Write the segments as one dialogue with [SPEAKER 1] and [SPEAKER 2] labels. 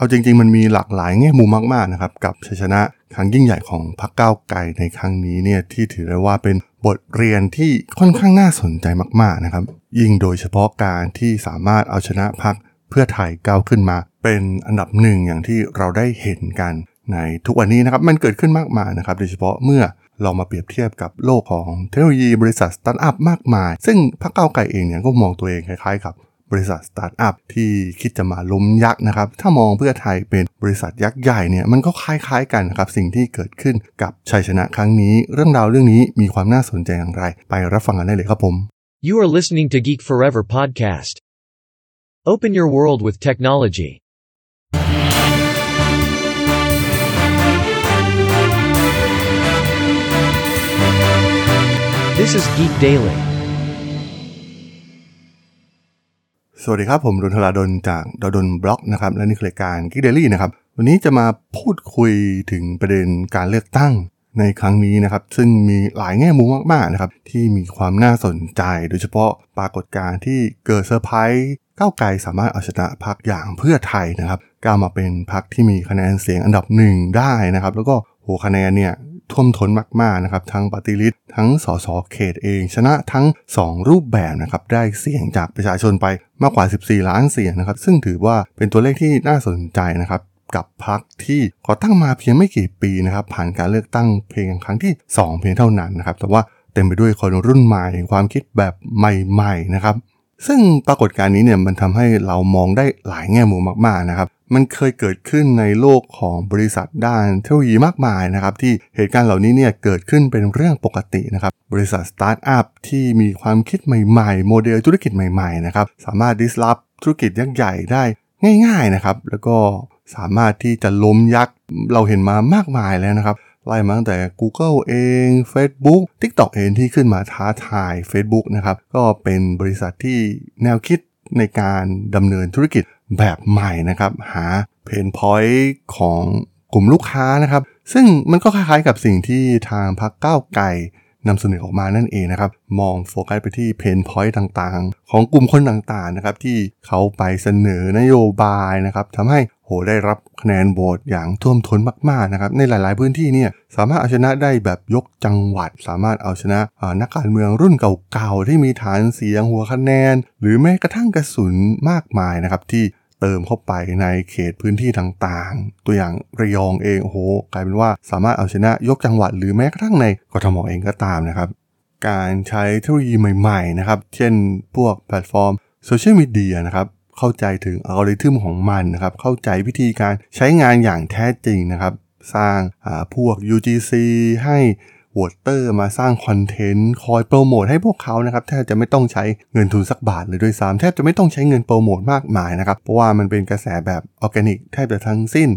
[SPEAKER 1] เอาจริง ๆ มันมีหลากหลายแง่มุมมากๆนะครับกับชัยชนะครั้งยิ่งใหญ่ของพรรคก้าวไกลในครั้งนี้เนี่ยที่ถือได้ว่าเป็นบทเรียนที่ค่อนข้างน่าสนใจมากๆนะครับ ยิ่งโดยเฉพาะการที่สามารถเอาชนะพรรคเพื่อไทยก้าวขึ้นมา เป็นอันดับหนึ่งอย่างที่เราได้เห็นกันในทุกวันนี้นะครับมันเกิดขึ้นมากมายนะครับโดยเฉพาะเมื่อเรามาเปรียบเทียบกับโลกของเทคโนโลยีบริษัทสตาร์ทอัพมากมาย ซึ่งพรรคก้าวไกลเองเนี่ยก็มองตัวเองคล้ายๆกับ บริษัทสตาร์ทอัพที่คิดจะมาล้มยักษ์นะครับ ถ้ามองเพื่อไทยเป็นบริษัทยักษ์ใหญ่เนี่ยมันก็คล้ายๆกันนะครับ สิ่งที่เกิดขึ้นกับชัยชนะครั้งนี้ เรื่องราวเรื่องนี้มีความน่าสนใจอย่างไร ไปรับฟังกันได้เลยครับผม
[SPEAKER 2] You are listening to Geek Forever podcast. Open your world with technology. This is Geek Daily.
[SPEAKER 1] สวัสดีครับ ผมดลธราดลจาก ด.ดล็อกนะครับและนี่คือรายการ Geek Daily นะครับ วันนี้จะมาพูดคุยถึงประเด็นการเลือกตั้งในครั้งนี้นะครับ ซึ่งมีหลายแง่มุมมากๆนะครับ ที่มีความน่าสนใจ โดยเฉพาะปรากฏการณ์ที่เกิดเซอร์ไพรส์ก้าวไกลสามารถเอาชนะพรรคอย่างเพื่อไทยนะครับก้าวมาเป็นพรรคที่มีคะแนนเสียงอันดับหนึ่งได้นะครับ แล้วก็โหคะแนนเนี่ย ท่วมท้นมากๆนะครับทั้งปฏิริษทั้งสสเขตเอง ชนะทั้ง 2 รูปแบบนะครับได้เสียงจากประชาชนไปมากกว่า 14 ล้านเสียงนะครับซึ่งถือว่าเป็นตัวเลขที่น่าสนใจนะครับกับพรรคที่ก่อตั้งมาเพียงไม่กี่ปีนะครับผ่านการเลือกตั้งเพียงครั้งที่ 2 เพียงเท่านั้นนะครับแต่ว่าเต็มไปด้วยคนรุ่นใหม่ความคิดแบบใหม่ๆนะครับ ซึ่งปรากฏการณ์นี้เนี่ยมันทำให้เรามองได้หลายแง่มุมมากๆนะครับ มันเคยเกิดขึ้นในโลกของบริษัทด้านเทคโนโลยีมากมายนะครับ ที่เหตุการณ์เหล่านี้เนี่ยเกิดขึ้นเป็นเรื่องปกตินะครับ บริษัทสตาร์ทอัพที่มีความคิดใหม่ๆ โมเดลธุรกิจใหม่ๆนะครับสามารถ disrupt ธุรกิจยักษ์ใหญ่ได้ง่าย ๆนะครับ แล้วก็สามารถที่จะล้มยักษ์เราเห็นมามากมายแล้วนะครับ ไล่มาตั้งแต่ Google เอง Facebook TikTok เองที่ขึ้นมาท้าทาย Facebook นะครับ ก็เป็นบริษัทที่แนวคิดในการดำเนินธุรกิจแบบใหม่นะครับ หา pain point ของกลุ่มลูกค้านะครับ ซึ่งมันก็คล้ายๆกับสิ่งที่ทางพรรคก้าวไกล นำเสนอออกมานั่นเองนะครับ มองโฟกัสไปที่ pain point ต่างๆ ของกลุ่มคนต่างๆนะครับที่เขาไปเสนอนโยบายนะครับทำให้โหได้รับคะแนนโหวตอย่างท่วมท้นมากๆนะครับในหลาย ๆพื้นที่เนี่ยสามารถเอาชนะได้แบบยกจังหวัด สามารถเอาชนะนักการเมืองรุ่นเก่าๆที่มีฐานเสียงหัวคะแนน หรือแม้กระทั่งกระสุนมากมายนะครับที่ เติมเข้าไปในเขตพื้นที่ต่างๆ ตัวอย่างระยองเองโอ้โหกลายเป็นว่าสามารถเอาชนะยกจังหวัดหรือแม้กระทั่งในกทมเองก็ตามนะครับ การใช้เทคโนโลยีใหม่ๆนะครับ เช่นพวกแพลตฟอร์มโซเชียลมีเดียนะครับเข้าใจถึงอัลกอริทึมของมันนะครับ เข้าใจวิธีการใช้งานอย่างแท้จริงนะครับ สร้างพวก UGC ให้ voter มาสร้างคอนเทนต์คอยโปรโมทให้พวกเขานะครับแทบจะไม่ต้องใช้เงินทุนสักบาทเลยด้วยซ้ำแทบจะไม่ต้องใช้เงินโปรโมทมากมายนะครับ เพราะว่ามันเป็นกระแสแบบออร์แกนิกแทบจะทั้งสิ้น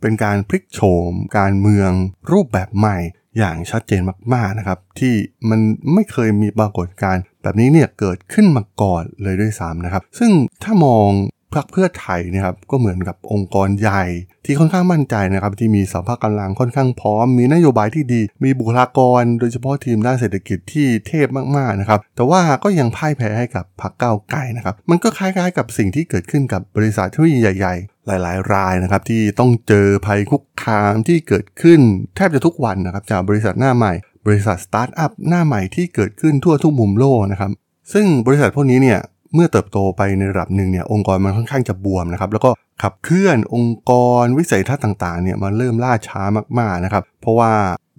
[SPEAKER 1] เป็นการพลิกโฉม การเมืองรูปแบบใหม่อย่างชัดเจนมากๆนะครับ ที่มันไม่เคยมีปรากฏการณ์แบบนี้เนี่ยเกิดขึ้นมาก่อนเลยด้วยซ้ำนะครับ ซึ่งถ้ามอง พรรคเพื่อไทยนะครับก็เหมือนกับองค์กรใหญ่ ที่ค่อนข้างมั่นใจนะครับที่มีสภาพกำลังค่อนข้างพร้อม มีนโยบายที่ดี มีบุคลากร โดยเฉพาะทีมด้านเศรษฐกิจที่เทพมากๆนะครับแต่ว่าก็ยังพ่ายแพ้ให้กับพรรคก้าวไกลนะครับมันก็คล้ายๆกับสิ่งที่เกิดขึ้นกับบริษัทเทคโนโลยีใหญ่ ๆหลายๆ รายนะครับที่ต้องเจอภัยคุกคามที่เกิดขึ้นแทบจะทุกวันนะครับจากบริษัทหน้าใหม่ บริษัทสตาร์ทอัพหน้าใหม่ที่เกิดขึ้นทั่วทุกมุมโลกนะครับซึ่งบริษัทพวกนี้เนี่ย เมื่อเติบโตไปในระดับหนึ่งเนี่ยองค์กรมันค่อนข้างจะบวมนะครับแล้วก็ขับเคลื่อนองค์กรวิสัยทัศน์ต่างๆเนี่ยมันเริ่มล่าช้ามากๆนะครับ เพราะว่า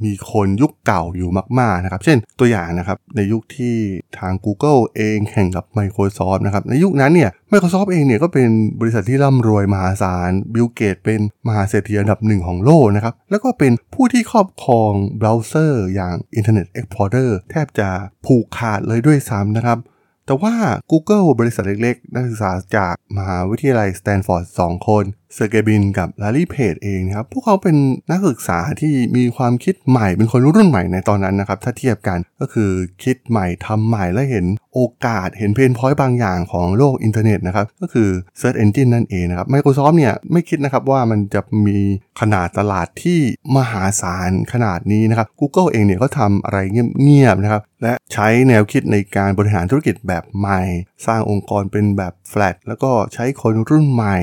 [SPEAKER 1] มีคนยุคเก่าอยู่มากๆนะครับ เช่นตัวอย่างนะครับในยุคที่ทาง Google เองแข่งกับ Microsoft นะครับในยุคนั้นเนี่ย Microsoft เองเนี่ยก็เป็นบริษัทที่ร่ำรวยมหาศาลบิลเกตเป็นมหาเศรษฐีอันดับหนึ่งของโลกนะครับ แล้วก็เป็นผู้ที่ครอบครองเบราว์เซอร์อย่าง Internet Explorer แทบจะผูกขาดเลยด้วยซ้ำนะครับ แต่ว่า Google บริษัทเล็กๆ นักศึกษาจากมหาวิทยาลัยสแตนฟอร์ด2คน เซอร์เกย์ บรินกับลาร์รีเพจเองนะครับ พวกเขาเป็นนักศึกษาที่มีความคิดใหม่เป็นคนรุ่นใหม่ในตอนนั้นนะครับ ถ้าเทียบกันก็คือคิดใหม่ทำใหม่และเห็นโอกาสเห็น pain point บางอย่างของโลกอินเทอร์เน็ตนะครับ ก็คือ Search Engine นั่นเองนะครับ Microsoft เนี่ยไม่คิดนะครับว่ามันจะมีขนาดตลาดที่มหาศาลขนาดนี้นะครับ Google เองเนี่ยก็ทำอะไรเงียบๆนะครับ และใช้แนวคิดในการบริหารธุรกิจแบบใหม่ สร้างองค์กรเป็นแบบแฟลตแล้วก็ใช้คนรุ่นใหม่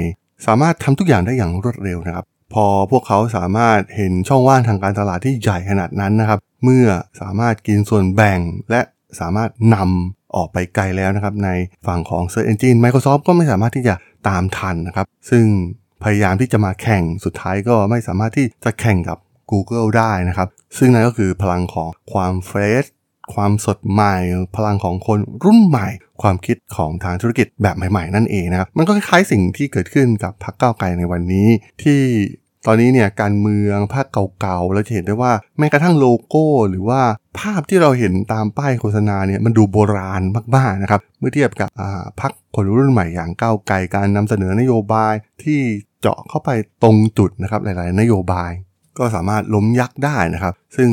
[SPEAKER 1] สามารถทำทุกอย่างได้อย่างรวดเร็วนะครับ พอพวกเขาสามารถเห็นช่องว่างทางการตลาดที่ใหญ่ขนาดนั้นนะครับ เมื่อสามารถกินส่วนแบ่งและสามารถนำออกไปไกลแล้วนะครับ ในฝั่งของ Search Engine Microsoft ก็ไม่สามารถที่จะตามทันนะครับ ซึ่งพยายามที่จะมาแข่งสุดท้ายก็ไม่สามารถที่จะแข่งกับ Google ได้นะครับ ซึ่งนั่นก็คือพลังของความเฟรช ความสดใหม่ พลังของคนรุ่นใหม่ ความคิดของทางธุรกิจแบบใหม่ ๆ นั่นเองนะครับมันก็คล้ายๆสิ่งที่เกิดขึ้นกับพรรคก้าวไกลในวันนี้ที่ตอนนี้เนี่ยการเมืองภาคเก่าๆเราจะเห็นได้ว่าแม้กระทั่งโลโก้หรือว่าภาพที่เราเห็นตามป้ายโฆษณาเนี่ยมันดูโบราณมากๆนะครับเมื่อเทียบกับพรรคคนรุ่นใหม่อย่างก้าวไกลการนำเสนอนโยบายที่เจาะเข้าไปตรงจุดนะครับหลายๆ นโยบาย ก็สามารถล้มยักษ์ได้นะครับ ซึ่ง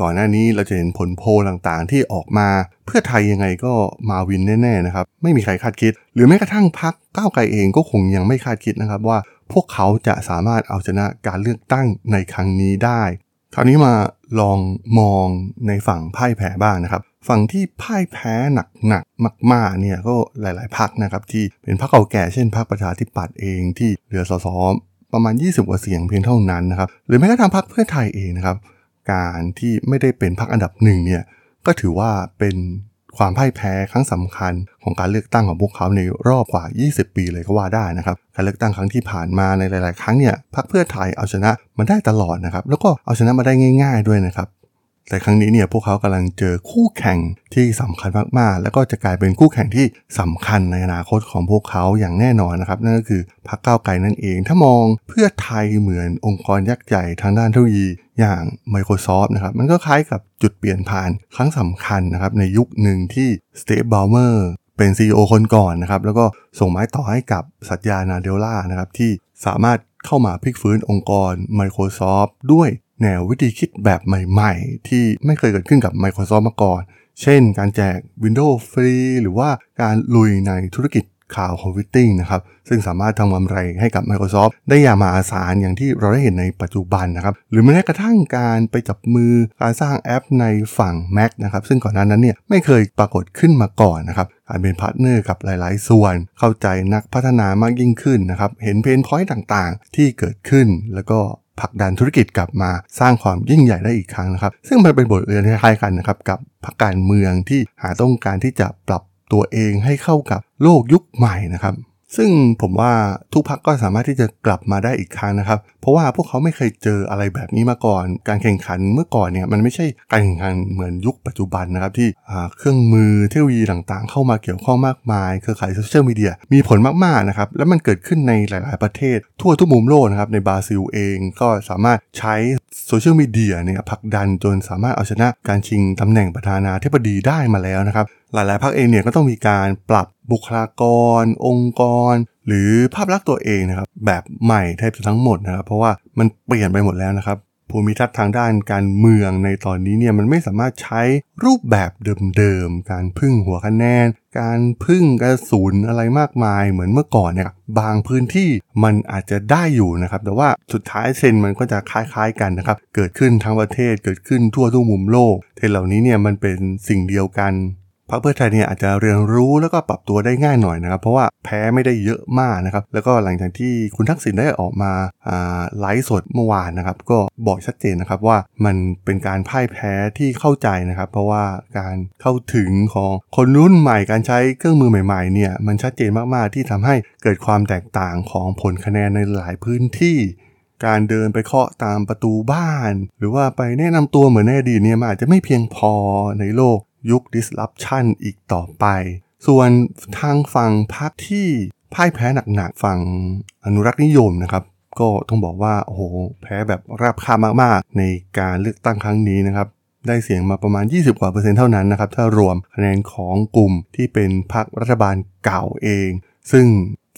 [SPEAKER 1] ก่อนหน้านี้เราจะเห็นผลโพลต่างๆ ที่ออกมา เพื่อไทยยังไงก็มาวินแน่ๆนะครับ ไม่มีใครคาดคิด หรือแม้กระทั่งพรรคก้าวไกลเองก็คงยังไม่คาดคิดนะครับว่าพวกเขาจะสามารถเอาชนะการเลือกตั้งในครั้งนี้ได้ คราวนี้มาลองมองในฝั่งพ่ายแพ้บ้างนะครับ ฝั่งที่พ่ายแพ้หนักๆมาก ๆ เนี่ยก็หลายๆพรรคนะครับที่เป็นพรรคเก่าแก่เช่นพรรคประชาธิปัตย์เองที่เหลือสสประมาณ 20กว่าเสียงเพียงเท่านั้นนะครับหรือแม้กระทั่งพรรคเพื่อไทยเองนะครับ การที่ไม่ได้เป็นพรรคอันดับหนึ่งเนี่ยก็ถือว่าเป็นความพ่ายแพ้ครั้งสำคัญของการเลือกตั้งของพวกเขาในรอบกว่า 20 ปีเลยก็ว่าได้นะครับ การเลือกตั้งครั้งที่ผ่านมาในหลาย ๆ ครั้งเนี่ยพรรคเพื่อไทยเอาชนะมันได้ตลอดนะครับ แล้วก็เอาชนะมาได้ง่าย ๆ ด้วยนะครับ แต่ครั้งนี้เนี่ยพวกเขากำลังเจอคู่แข่งที่สำคัญมากๆ แล้วก็จะกลายเป็นคู่แข่งที่สำคัญในอนาคตของพวกเขาอย่างแน่นอนนะครับ นั่นก็คือพรรคก้าวไกลนั่นเอง ถ้ามองเพื่อไทยเหมือนองค์กรยักษ์ใหญ่ทางด้านเทคโนโลยีอย่าง Microsoft นะครับ มันก็คล้ายกับจุดเปลี่ยนผ่านครั้งสำคัญนะครับ ในยุคหนึ่งที่สเตฟบลเมอร์เป็น CEO คนก่อนนะครับ แล้วก็ส่งไม้ต่อให้กับสัตยานาเดลล่านะครับ ที่สามารถเข้ามาพลิกฟื้นองค์กร Microsoft ด้วย แนววิธีคิดแบบใหม่ๆ ที่ไม่เคยเกิดขึ้นกับ Microsoft มาก่อน เช่น การแจก Windows ฟรีหรือว่าการลุยในธุรกิจ Cloud Computing นะครับ ซึ่งสามารถทำกำไรให้กับ Microsoft ได้อย่างมหาศาลอย่างที่เราได้เห็นในปัจจุบันนะครับ หรือแม้กระทั่งการไปจับมือการสร้างแอปในฝั่ง Mac นะครับ ซึ่งก่อนหน้านั้นเนี่ยไม่เคยปรากฏขึ้นมาก่อนนะครับการเป็น partner กับหลาย ๆ ส่วน เข้าใจนักพัฒนามากยิ่งขึ้นนะครับ เห็นเพนพอยต์ต่าง ๆ ที่เกิดขึ้น แล้วก็ ผลักดันธุรกิจกลับมาสร้างความยิ่งใหญ่ได้อีกครั้งนะครับ ซึ่งมันเป็นบทเรียนคล้ายๆกันนะครับกับพรรคการเมืองที่หาต้องการที่จะปรับตัวเองให้เข้ากับโลกยุคใหม่นะครับ ซึ่งผมว่าทุกพักก็สามารถที่จะกลับมาได้อีกครั้งนะครับ เพราะว่าพวกเขาไม่เคยเจออะไรแบบนี้มาก่อน การแข่งขันเมื่อก่อนเนี่ยมันไม่ใช่การแข่งขันเหมือนยุคปัจจุบันนะครับที่เครื่องมือเทคโนโลยีต่างๆ เข้ามาเกี่ยวข้องมากมาย เครือข่ายโซเชียลมีเดียมีผลมากๆนะครับ แล้วมันเกิดขึ้นในหลายๆประเทศ ทั่วทุกมุมโลกนะครับในบราซิลเองก็สามารถใช้โซเชียลมีเดียเนี่ยผลักดันจนสามารถเอาชนะการชิงตำแหน่งประธานาธิบดีได้มาแล้วนะครับ หลายๆพรรคเองเนี่ยก็ต้องมีการปรับบุคลากร องค์กร หรือภาพลักษณ์ตัวเองนะครับแบบใหม่แทบจะทั้งหมดนะครับเพราะว่ามันเปลี่ยนไปหมดแล้วนะครับภูมิทัศน์ทางด้านการเมืองในตอนนี้เนี่ยมันไม่สามารถใช้รูปแบบเดิมๆ การพึ่งหัวคะแนน การพึ่งกระสุนอะไรมากมายเหมือนเมื่อก่อนเนี่ยบางพื้นที่มันอาจจะได้อยู่นะครับ แต่ว่าสุดท้ายเซนมันก็จะคล้ายๆกันนะครับ เกิดขึ้นทั้งประเทศเกิดขึ้นทั่วทุกมุมโลกเทนเหล่านี้เนี่ยมันเป็นสิ่งเดียวกัน พรรคเพื่อไทยเนี่ยอาจจะเรียนรู้แล้วก็ปรับตัวได้ง่ายหน่อยนะครับ เพราะว่าแพ้ไม่ได้เยอะมากนะครับ แล้วก็หลังจากที่คุณทักษิณได้ออกมาไลฟ์สดเมื่อวานนะครับ ก็บอกชัดเจนนะครับว่ามันเป็นการพ่ายแพ้ที่เข้าใจนะครับ เพราะว่าการเข้าถึงของคนรุ่นใหม่การใช้เครื่องมือใหม่ๆเนี่ยมันชัดเจนมากๆที่ทำให้เกิดความแตกต่างของผลคะแนนในหลายพื้นที่การเดินไปเคาะตามประตูบ้าน หรือว่าไปแนะนำตัวเหมือนในอดีตเนี่ยมันอาจจะไม่เพียงพอในโลก ยุค disruption อีกต่อไป ส่วนทางฝั่งพรรคที่พ่ายแพ้หนักๆฝั่งอนุรักษ์นิยมนะครับ ก็ต้องบอกว่าโอ้โหแพ้แบบราบคาบมากๆ ในการเลือกตั้งครั้งนี้นะครับได้เสียงมาประมาณ 20 กว่าเปอร์เซ็นต์เท่านั้นนะครับ ถ้ารวมคะแนนของกลุ่มที่เป็นพรรครัฐบาลเก่าเอง ซึ่ง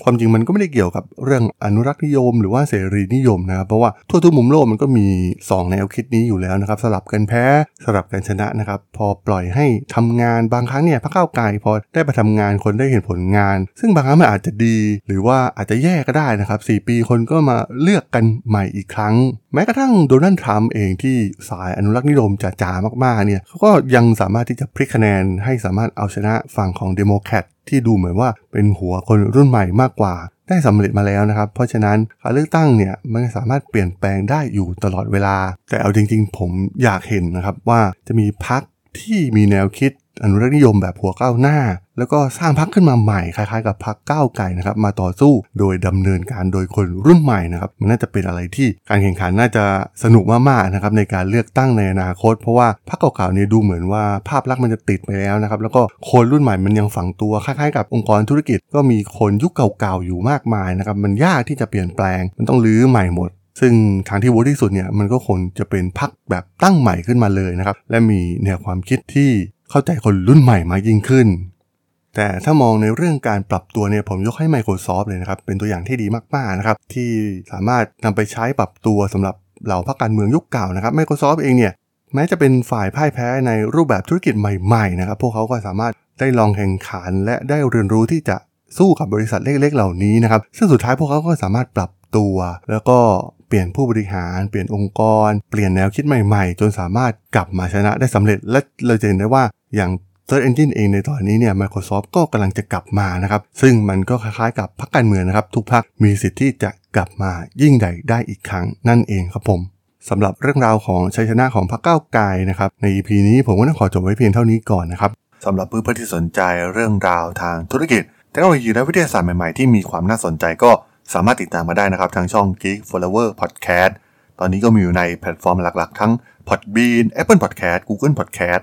[SPEAKER 1] ความจริงมันก็ไม่ได้เกี่ยวกับเรื่องอนุรักษ์นิยม หรือว่าเสรีนิยมนะครับเพราะว่าทั่วทุกมุมโลกมันก็มี 2 แนวคิดนี้อยู่แล้วนะครับสลับกันแพ้สลับกันชนะนะครับพอปล่อยให้ทำงานบางครั้งเนี่ยพรรคก้าวไกลพอได้ไปทำงานคนได้เห็นผลงาน ซึ่งบางครั้งมันอาจจะดี หรือว่าอาจจะแย่ก็ได้นะครับ4ปีคนก็มาเลือกกันใหม่อีกครั้ง แม้กระทั่งโดนัลด์ทรัมป์เองที่สายอนุรักษ์นิยมจ๋าๆมากๆเนี่ยเขาก็ยังสามารถที่จะพลิกคะแนนให้สามารถเอาชนะฝั่งของเดโมแครต ที่ดูเหมือนว่าเป็นหัวคนรุ่นใหม่มากกว่า ได้สำเร็จมาแล้วนะครับ เพราะฉะนั้นการเลือกตั้งเนี่ยมันสามารถเปลี่ยนแปลงได้อยู่ตลอดเวลา แต่เอาจริง ๆ ผมอยากเห็นนะครับว่าจะมีพักที่มีแนวคิดอนุรักษนิยมแบบหัวก้าวหน้า แล้วก็สร้างพักขึ้นมาใหม่คล้ายๆกับพักก้าวไก่นะครับมาต่อสู้โดยดำเนินการโดยคนรุ่นใหม่นะครับมันน่าจะเป็นอะไรที่การแข่งขันน่าจะสนุกมากๆนะครับในการเลือกตั้งในอนาคต เพราะว่าพักเก่าๆเนี่ยดูเหมือนว่าภาพลักษณ์มันจะติดไปแล้วนะครับแล้วก็คนรุ่นใหม่มันยังฝังตัวคล้ายๆกับองค์กรธุรกิจ ก็มีคนยุคเก่าๆอยู่มากมายนะครับมันยากที่จะเปลี่ยนแปลง มันต้องรื้อใหม่หมดซึ่งทางที่เวิร์ที่สุดเนี่ยมันก็คงจะเป็นพักแบบตั้งใหม่ขึ้นมาเลยนะครับ และมีแนวความคิดที่เข้าใจคนรุ่นใหม่มากยิ่งขึ้น แต่ถ้ามองในเรื่องการปรับตัวเนี่ยผมยกให้ Microsoft เลยนะครับ เป็นตัวอย่างที่ดีมากๆนะครับ ที่สามารถนำไปใช้ปรับตัวสำหรับเหล่าพรรคการเมืองยุคเก่านะครับ Microsoft เองเนี่ยแม้จะเป็นฝ่ายพ่ายแพ้ในรูปแบบธุรกิจใหม่ๆนะครับ พวกเขาก็สามารถได้ลองแข่งขัน และได้เรียนรู้ที่จะสู้กับบริษัทเล็กๆ เหล่านี้นะครับ ซึ่งสุดท้ายพวกเขาก็สามารถปรับตัว แล้วก็เปลี่ยนผู้บริหาร เปลี่ยนองค์กร เปลี่ยนแนวคิดใหม่ๆ จนสามารถกลับมาชนะได้สำเร็จ และเราจะเห็นได้ว่าอย่าง Search Engine เองในตอนนี้เนี่ย Microsoft ก็กำลังจะกลับมานะครับ ซึ่งมันก็คล้ายๆกับพรรคการเมืองนะครับ ทุกพรรคมีสิทธิ์ที่จะกลับมายิ่งใหญ่ได้อีกครั้งนั่นเองครับผมสำหรับเรื่องราวของชัยชนะของพรรคก้าวไกลนะครับใน EP นี้ผมก็ต้องขอจบไว้เพียงเท่านี้ก่อนนะครับสำหรับเพื่อนๆที่สนใจเรื่องราวทางธุรกิจเทคโนโลยีและวิทยาศาสตร์ใหม่ๆที่มีความน่าสนใจก็สามารถติดตามมาได้นะครับทางช่อง Geek Forever Podcast ตอนนี้ก็มีอยู่ในแพลตฟอร์มหลักๆ ทั้ง Podbean Apple Podcast Google Podcast